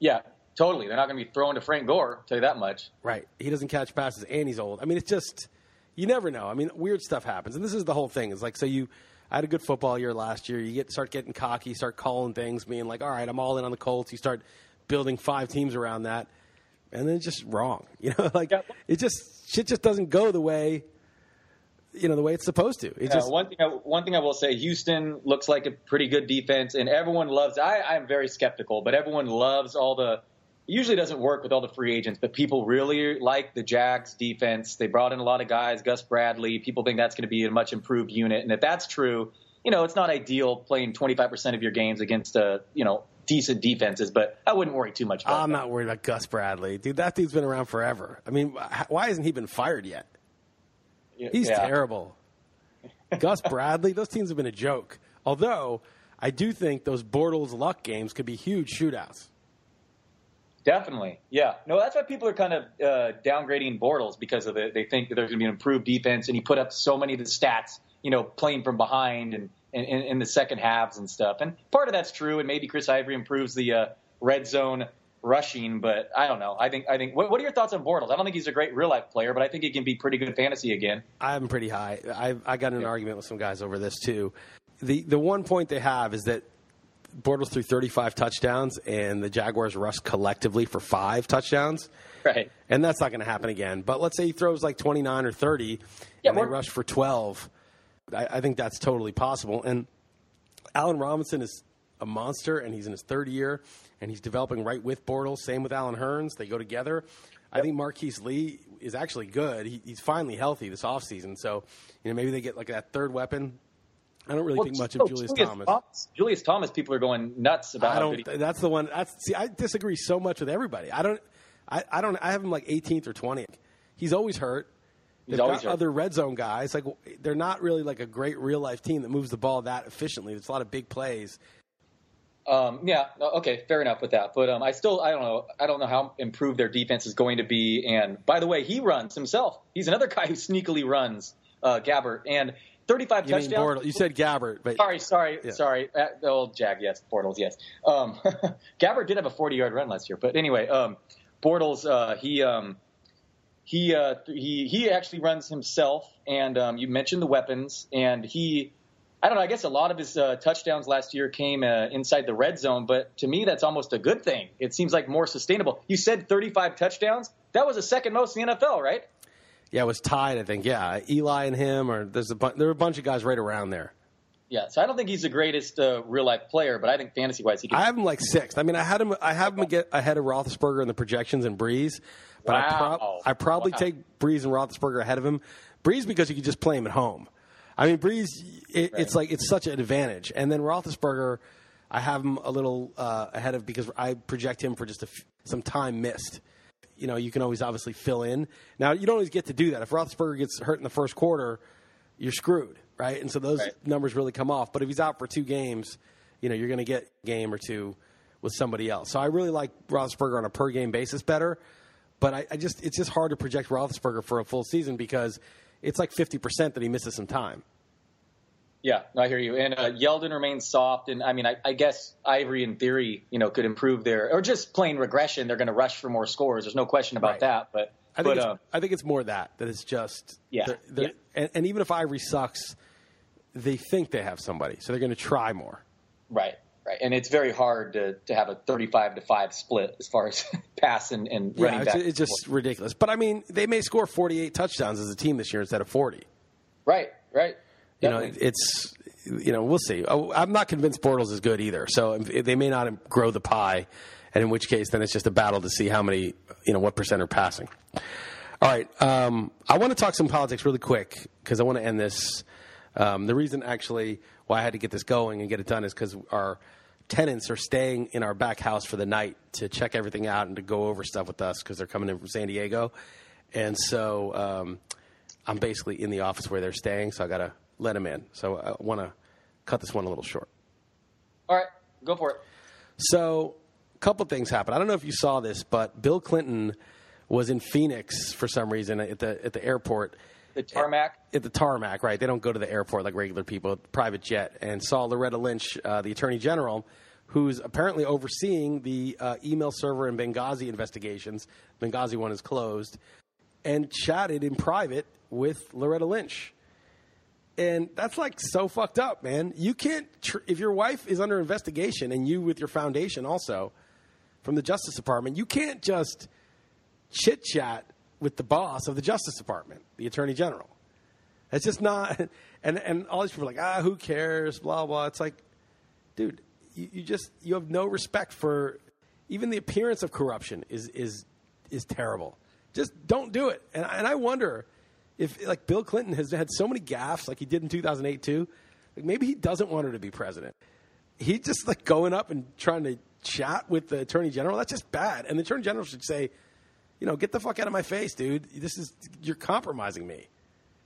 Yeah, totally. They're not going to be throwing to Frank Gore. Tell you that much. Right. He doesn't catch passes, and he's old. I mean, it's just you never know. I mean, weird stuff happens, and this is the whole thing. It's like so you. I had a good football year last year. You get start getting cocky, start calling things, being like, "All right, I'm all in on the Colts." You start building five teams around that, and then it's just wrong. You know, like Yeah. it just shit just doesn't go the way you know the way it's supposed to. It Yeah, just one thing, I, one thing I will say, Houston looks like a pretty good defense, and everyone loves. I, I'm very skeptical, but everyone loves all the. Usually doesn't work with all the free agents, but people really like the Jags defense. They brought in a lot of guys, Gus Bradley. People think that's going to be a much improved unit, and if that's true, you know, it's not ideal playing 25% of your games against a you know decent defenses, but I wouldn't worry too much about. I'm that. not worried about Gus Bradley, dude. That dude's been around forever. I mean, why hasn't he been fired yet? He's Yeah. terrible. Gus Bradley, those teams have been a joke. Although I do think those Bortles luck games could be huge shootouts. Definitely, yeah. No, that's why people are kind of uh, downgrading Bortles because of it. They think that there's going to be an improved defense, and he put up so many of the stats, you know, playing from behind and in, the second halves and stuff. And part of that's true, and maybe Chris Ivory improves the uh, red zone rushing, but I don't know. I think I think. What, what are your thoughts on Bortles? I don't think he's a great real life player, but I think he can be pretty good fantasy again. I'm pretty high. I, I got in an argument with some guys over this too. The the one point they have is that Bortles threw 35 touchdowns, and the Jaguars rushed collectively for five touchdowns. Right. And that's not going to happen again. But let's say he throws like 29 or 30, Yeah, and they rush for 12. I, I think that's totally possible. And Allen Robinson is a monster, and he's in his third year, and he's developing right with Bortles. Same with Allen Hurns. They go together. I think Marquise Lee is actually good. He, he's finally healthy this offseason. So, you know, maybe they get like that third weapon. I don't really think much of oh, Julius, Thomas. Julius Thomas, people are going nuts about. I don't. That's the one. That's see. I disagree so much with everybody. I don't. I, I don't. I have him like 18th or 20th. He's always hurt. He's They've always got hurt. other red zone guys. Like they're not really like a great real life team that moves the ball that efficiently. There's a lot of big plays. Um, yeah, okay, fair enough with that. But um, I still, I don't know, I don't know how improved their defense is going to be. And by the way, he runs himself. He's another guy who sneakily runs, uh, Gabbert. And 35 You touchdowns. Bortles. You said Gabbert, but Sorry, sorry, Yeah. sorry. Uh, the old Jag, yes. Bortles, yes. Um, Gabbert did have a 40 yard run last year, but anyway, um, Bortles, uh, he um, he uh, he he actually runs himself, and um, you mentioned the weapons, and he. I don't know. I guess a lot of his uh, touchdowns last year came uh, inside the red zone, but to me, that's almost a good thing. It seems like more sustainable. You said 35 touchdowns. That was the second most in the NFL, right? Yeah, it was tied. I think. Yeah, Eli and him, or there's a bu- there were a bunch of guys right around there. Yeah. So I don't think he's the greatest uh, real life player, but I think fantasy wise, he can. I have him like sixth. I mean, I had him. I have him get ahead of Roethlisberger in the projections and Brees, but I, Wow. prob- I probably Wow. take Brees and Roethlisberger ahead of him. Brees because you could just play him at home. I mean, Brees, it, it's like it's such an advantage, and then Roethlisberger, I have him a little uh, ahead of because I project him for just a f- some time missed. You know, you can always obviously fill in. Now, you don't always get to do that. If Roethlisberger gets hurt in the first quarter, you're screwed, right? And so those Right. numbers really come off. But if he's out for two games, you know, you're going to get a game or two with somebody else. So I really like Roethlisberger on a per game basis better. But I, I just it's just hard to project Roethlisberger for a full season because it's like 50% that he misses some time. Yeah, I hear you. And uh, Yeldon remains soft, and I mean, I, I guess Ivory, in theory, you know, could improve their or just plain regression. They're going to rush for more scores. There's no question about Right. that. But I think, but it's, uh, I think it's more that that it's just Yeah, they're- they're- yeah. And, and even if Ivory sucks, they think they have somebody, so they're going to try more. right, right, and it's very hard to to have a 35 to five split as far as pass and, and Yeah, running it's, back. it's just ridiculous. But I mean, they may score 48 touchdowns as a team this year instead of 40. right, right. You know, it's you know we'll see. Oh, I'm not convinced Bortles is good either. So they may not grow the pie, and in which case then it's just a battle to see how many you know what percent are passing. All right, um, I want to talk some politics really quick because I want to end this. Um, the reason actually why I had to get this going and get it done is because our tenants are staying in our back house for the night to check everything out and to go over stuff with us because they're coming in from San Diego, and so um, I'm basically in the office where they're staying, so I got to let him in. So I want to cut this one a little short. All right, go for it. So, a couple things happened. I don't know if you saw this, but Bill Clinton was in Phoenix for some reason at the at the airport. The tarmac. At the tarmac, right? They don't go to the airport like regular people, private jet, and saw Loretta Lynch, uh, the Attorney General, who's apparently overseeing the uh, email server and Benghazi investigations. Benghazi one is closed, and chatted in private with Loretta Lynch. And that's like so fucked up, man. You can't, tr- if your wife is under investigation and you with your foundation also from the Justice Department, you can't just chit chat with the boss of the Justice Department, the Attorney General. It's just not, and, and all these people are like, ah, who cares, blah, blah. It's like, dude, you, you just, you have no respect for, even the appearance of corruption is, is, is terrible. Just don't do it. And, and I wonder, if like Bill Clinton has had so many gaffes like he did in 2008 too, like maybe he doesn't want her to be president. He just like going up and trying to chat with the attorney general. That's just bad. And the attorney general should say, you know, get the fuck out of my face, dude. This is you're compromising me.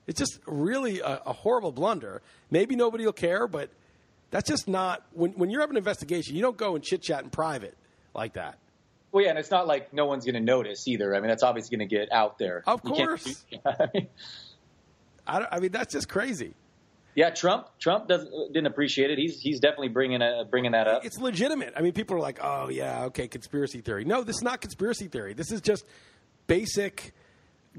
It's just really a, a horrible blunder. Maybe nobody will care, but that's just not when when you're having an investigation. You don't go and chit chat in private like that. Well, yeah, and it's not like no one's going to notice either. I mean, that's obviously going to get out there. Of You course. I mean, I, I mean, that's just crazy. yeah, Trump. Trump doesn't uh, didn't appreciate it. He's he's definitely bringing a, bringing that up. It's legitimate. I mean, people are like, "Oh yeah, okay, conspiracy theory." No, this is not conspiracy theory. This is just basic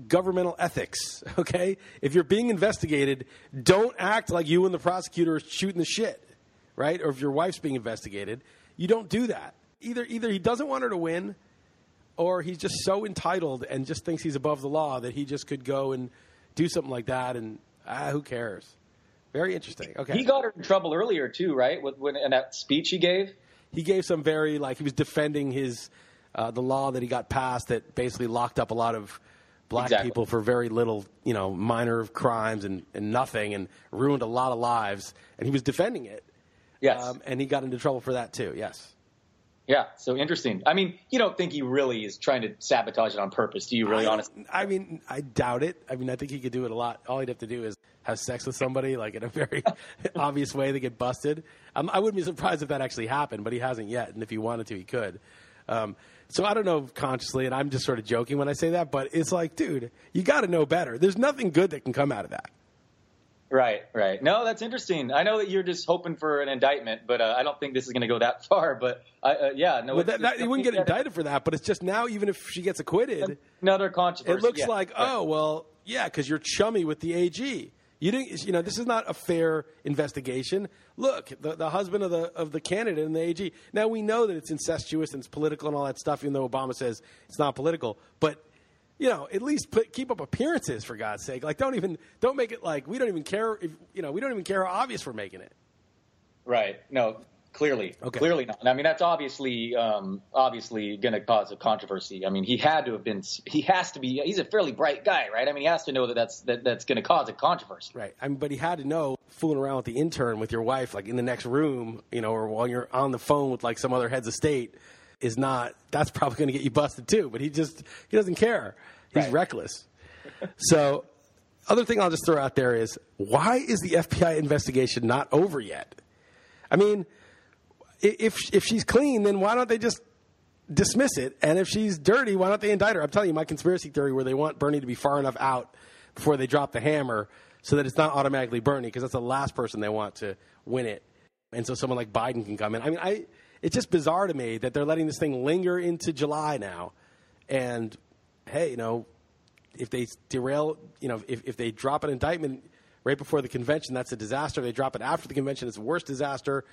governmental ethics. Okay, if you're being investigated, don't act like you and the prosecutor are shooting the shit, right? Or if your wife's being investigated, you don't do that. Either either he doesn't want her to win, or he's just so entitled and just thinks he's above the law that he just could go and do something like that. And ah, who cares? Very interesting. Okay, He got her in trouble earlier too, right? With when in that speech he gave. he gave some very like he was defending his uh, the law that he got passed that basically locked up a lot of black Exactly. people for very little you know minor crimes and, and nothing and ruined a lot of lives and he was defending it Yes. um, and he got into trouble for that too yes yeah. So interesting. I mean, you don't think he really is trying to sabotage it on purpose, do you? Really, I, honest? I mean I doubt it I mean I think he could do it a lot all he'd have to do is have sex with somebody like in a very obvious way they get busted um, I wouldn't be surprised if that actually happened but he hasn't yet and if he wanted to he could um, so I don't know consciously, and I'm just sort of joking when I say that, but it's like, dude, you got to know better. There's nothing good that can come out of that. Right, right. No, that's interesting. I know that you're just hoping for an indictment, but uh, I don't think this is going to go that far. But I, uh, yeah, no, Well, that, that, you wouldn't get indicted for that, but it's just now, even if she gets acquitted, Another controversy. it looks yeah. like, oh, well, yeah, because you're chummy with the AG. You didn't, you know, this is not a fair investigation. Look, the, the husband of the of the candidate and the AG. Now we know that it's incestuous and it's political and all that stuff, even though Obama says it's not political. But you know, at least put, keep up appearances for God's sake. Like, don't even don't make it like we don't even care. If, you know, we don't even care how obvious we're making it. Right. No, clearly, Okay. clearly not. I mean, that's obviously, um, obviously going to cause a controversy. I mean, he had to have been. He has to be. He's a fairly bright guy, right? I mean, he has to know that that's that, that's going to cause a controversy. Right. I mean, but he had to know fooling around with the intern with your wife, like in the next room, you know, or while you're on the phone with like some other heads of state, is not. That's probably going to get you busted too. But he just he doesn't care. He's Right. reckless. so, other thing I'll just throw out there is why is the FBI investigation not over yet? I mean, if if she's clean, then why don't they just dismiss it? And if she's dirty, why don't they indict her? I'm telling you, my conspiracy theory where they want Bernie to be far enough out before they drop the hammer so that it's not automatically Bernie because that's the last person they want to win it. And so someone like Biden can come in. I mean, I it's just bizarre to me that they're letting this thing linger into July now. And hey, you know, if they derail, you know, if, if they drop an indictment right before the convention, that's a disaster. If they drop it after the convention, it's a worse disaster.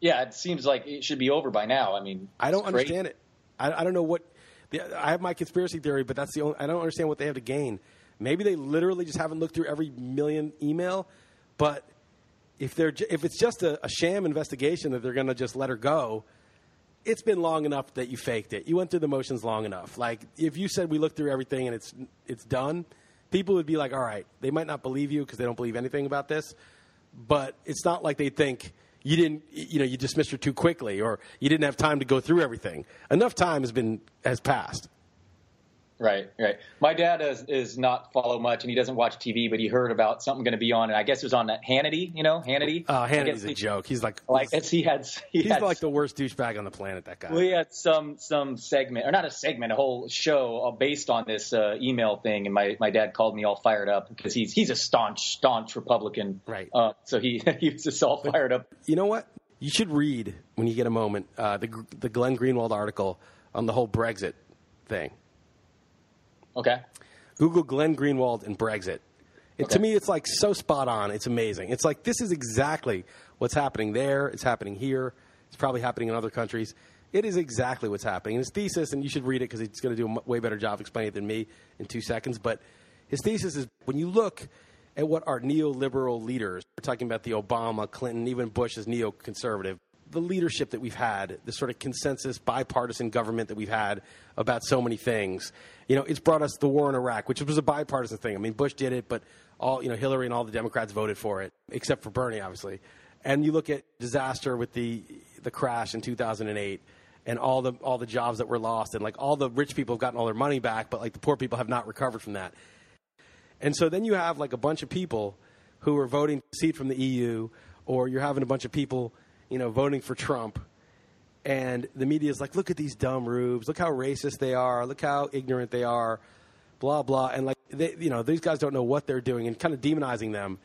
Yeah, it seems like it should be over by now. I mean, I don't crazy. understand it. I, I don't know what. The, I have my conspiracy theory, but that's the only. I don't understand what they have to gain. Maybe they literally just haven't looked through every million email. But if they're if it's just a, a sham investigation that they're going to just let her go, it's been long enough that you faked it. You went through the motions long enough. Like if you said we looked through everything and it's it's done, people would be like, all right. They might not believe you because they don't believe anything about this, but it's not like they think you didn't you know you dismissed her too quickly or you didn't have time to go through everything. Enough time has been has passed. Right, right. My dad is, is not follow much, and he doesn't watch TV, but he heard about something going to be on, and I guess it was on that Hannity. You know, Hannity. Uh, Hannity's a he- joke. He's like Like it's- he had. He he's had, like the worst douchebag on the planet. That guy. We had some some segment, or not a segment, a whole show uh, based on this uh, email thing, and my, my dad called me all fired up because he's he's a staunch staunch Republican, Right. Uh, so he he was just all fired up. You know what? You should read when you get a moment uh, the the Glenn Greenwald article on the whole Brexit thing. Okay, Google Glenn Greenwald and Brexit. It, To me, it's like so spot on. It's amazing. It's like this is exactly what's happening there. It's happening here. It's probably happening in other countries. It is exactly what's happening. And his thesis, and you should read it because he's going to do a way better job explaining it than me in two seconds. But his thesis is when you look at what our neoliberal leaders, we're talking about the Obama, Clinton, even Bush is neoconservative, the leadership that we've had, the sort of consensus bipartisan government that we've had about so many things. You know, it's brought us the war in Iraq, which was a bipartisan thing. I mean, Bush did it, but all you know, Hillary and all the Democrats voted for it, except for Bernie, obviously. And you look at disaster with the the crash in 2008 and all the all the jobs that were lost and like all the rich people have gotten all their money back but like the poor people have not recovered from that and so then you have like a bunch of people who are voting to seat from the EU, or you're having a bunch of people, you know, voting for Trump. And the media is like, look at these dumb rubes. Look how racist they are. Look how ignorant they are. Blah blah. And like, they, you know, these guys don't know what they're doing, and kind of demonizing them,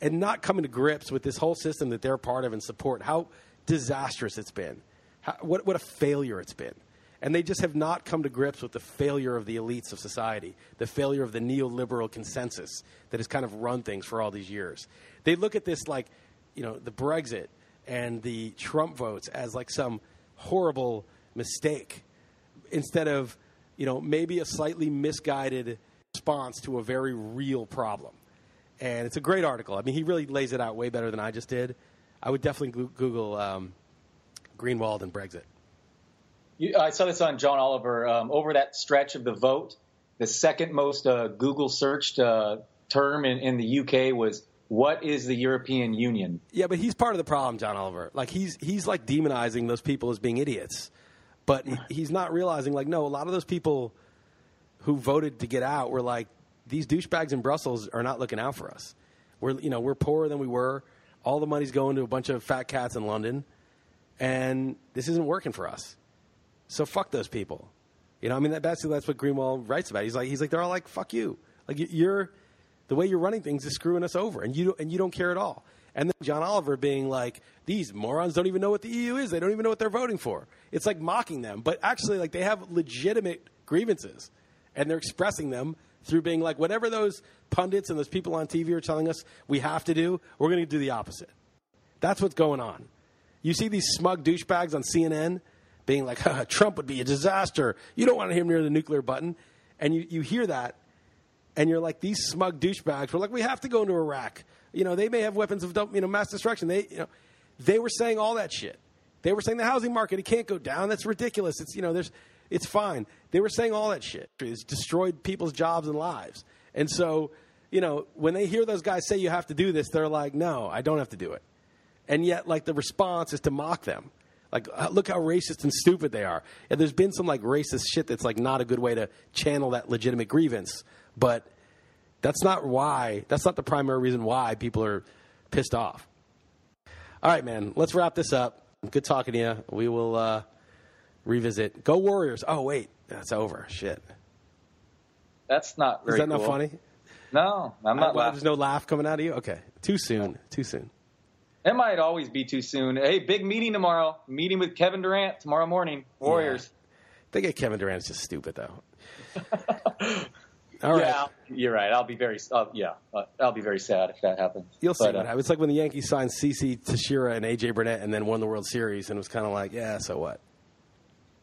and not coming to grips with this whole system that they're part of and support. How disastrous it's been. How, what what a failure it's been. And they just have not come to grips with the failure of the elites of society, the failure of the neoliberal consensus that has kind of run things for all these years. They look at this like, you know, the Brexit and the Trump votes as like some horrible mistake instead of, you know, maybe a slightly misguided response to a very real problem. And it's a great article. I mean, he really lays it out way better than I just did. I would definitely Google um, Greenwald and Brexit. you, I saw this on John Oliver um, over that stretch of the vote. The second most uh, Google searched uh, term in, in the UK was "What is the European Union?" Yeah, but he's part of the problem, John Oliver. Like he's he's like demonizing those people as being idiots, but he's not realizing like no, a lot of those people who voted to get out were like these douchebags in Brussels are not looking out for us. We're you know we're poorer than we were. All the money's going to a bunch of fat cats in London, and this isn't working for us. So fuck those people. You know, I mean, that, basically that's what Greenwald writes about. He's like, he's like, they're all like, fuck you. Like you're, the way you're running things is screwing us over, and you don't, and you don't care at all. And then John Oliver being like, these morons don't even know what the EU is. They don't even know what they're voting for. It's like mocking them, but actually, like they have legitimate grievances, and they're expressing them through being like, whatever those pundits and those people on TV are telling us we have to do, we're going to do the opposite. That's what's going on. You see these smug douchebags on CNN being like, Trump would be a disaster. You don't want him near the nuclear button. And you, you hear that, and you're like, these smug douchebags were like, we have to go into Iraq. You know, they may have weapons of you know, mass destruction. They, you know, they were saying all that shit. They were saying the housing market, it can't go down. That's ridiculous. It's, you know, there's, it's fine. They were saying all that shit. It's destroyed people's jobs and lives. And so, you know, when they hear those guys say you have to do this, they're like, no, I don't have to do it. And yet, like, the response is to mock them. Like, uh, look how racist and stupid they are. And there's been some, like, racist shit that's, like, not a good way to channel that legitimate grievance. But that's not why, that's not the primary reason why people are pissed off. All right, man, let's wrap this up. Good talking to you. We will uh, revisit. Go Warriors. Oh, wait, that's over. Shit. That's not Is that not funny? No, I'm not Well, laughing. There's no laugh coming out of you? Okay. Too soon. Too soon. It might always be too soon. Hey, big meeting tomorrow. Meeting with Kevin Durant tomorrow morning. Warriors. They get Kevin Durant's just stupid, though. All right. Yeah, you're right. I'll be very. Uh, yeah, uh, I'll be very sad if that happens. You'll see what uh, happens. It's like when the Yankees signed CC Teixeira and AJ Burnett and then won the World Series, and it was kind of like, yeah, so what?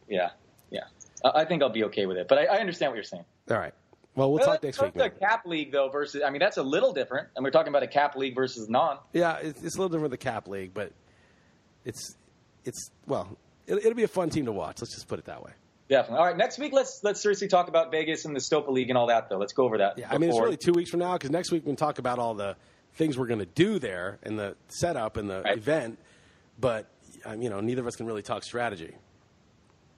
Yeah, yeah. I I think I'll be okay with it. But I, I understand what you're saying. All right. Well, we'll talk next week. The cap league though versus. I mean, that's a little different. And we're talking about a cap league versus non. Yeah, it's, it's a little different with the cap league, but it's it's well, it'll, it'll be a fun team to watch. Let's just put it that way. Definitely. All right, next week let's let's seriously talk about Vegas and the Stopa League and all that though. Let's go over that. Yeah, I mean, it's before- really two weeks from now because next week we can talk about all the things we're going to do there and the setup and the Right. event. But um, you know, neither of us can really talk strategy.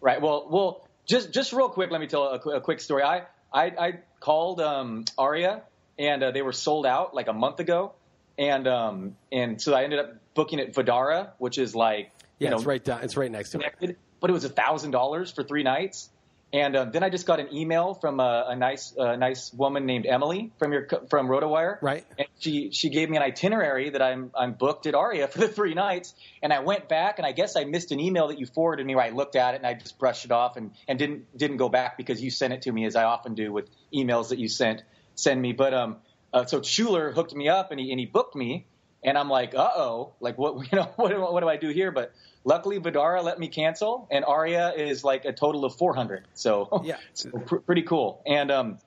Right. Well, well, just just real quick, let me tell a, qu- a quick story. I I, I called um, Aria, and uh, they were sold out like a month ago, and um, and so I ended up booking at Vdara, which is like Yeah, you know it's right down. It's right next to it. But it was a thousand dollars for three nights. And um, then I just got an email from a, a nice, uh, nice woman named Emily from your from RotoWire. Right. And she she gave me an itinerary that I'm I'm booked at Aria for the three nights. And I went back, and I guess I missed an email that you forwarded me. Where I looked at it and I just brushed it off and, and didn't didn't go back because you sent it to me as I often do with emails that you sent send me. But um, uh, so Schuler hooked me up and he and he booked me. And I'm like, uh oh, like what you know what do, what do I do here? But luckily Vdara let me cancel, and Aria is like a total of 400. So Yeah. so pr- pretty cool. And um,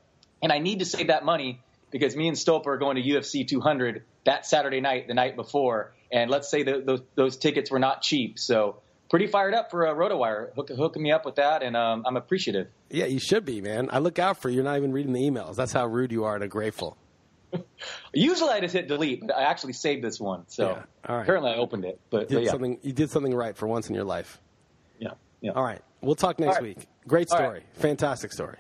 and I need to save that money because me and Stolper are going to UFC 200 that Saturday night, the night before. And let's say that those, those tickets were not cheap, so pretty fired up for a RotoWire hook, hooking me up with that, and um, I'm appreciative. Yeah, you should be, man. I look out for you. You're not even reading the emails. That's how rude you are and grateful. Usually I just hit delete, but I actually saved this one, so Yeah. All right. apparently I opened it. But, You but did yeah, something. You did something right for once in your life. yeah, yeah. All right. We'll talk next right. week. Great story. right. Fantastic story.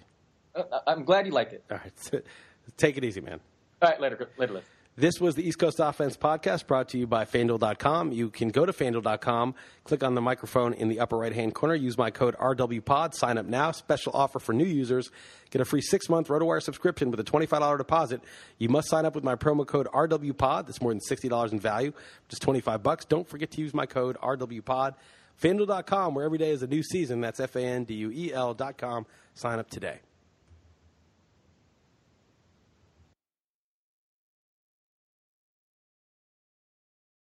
Uh, I'm glad you liked it. All right. Take it easy, man. All right, later, later, later. This was the East Coast Offense podcast brought to you by FanDuel.com. You can go to FanDuel.com, click on the microphone in the upper right hand corner, use my code RWPOD, sign up now. Special offer for new users. Get a free six month RotoWire subscription with a $25 deposit. You must sign up with my promo code RWPOD. That's more than $60 in value, just 25 bucks. Don't forget to use my code RWPOD. FanDuel.com, where every day is a new season. That's F A N D U E L.com. Sign up today.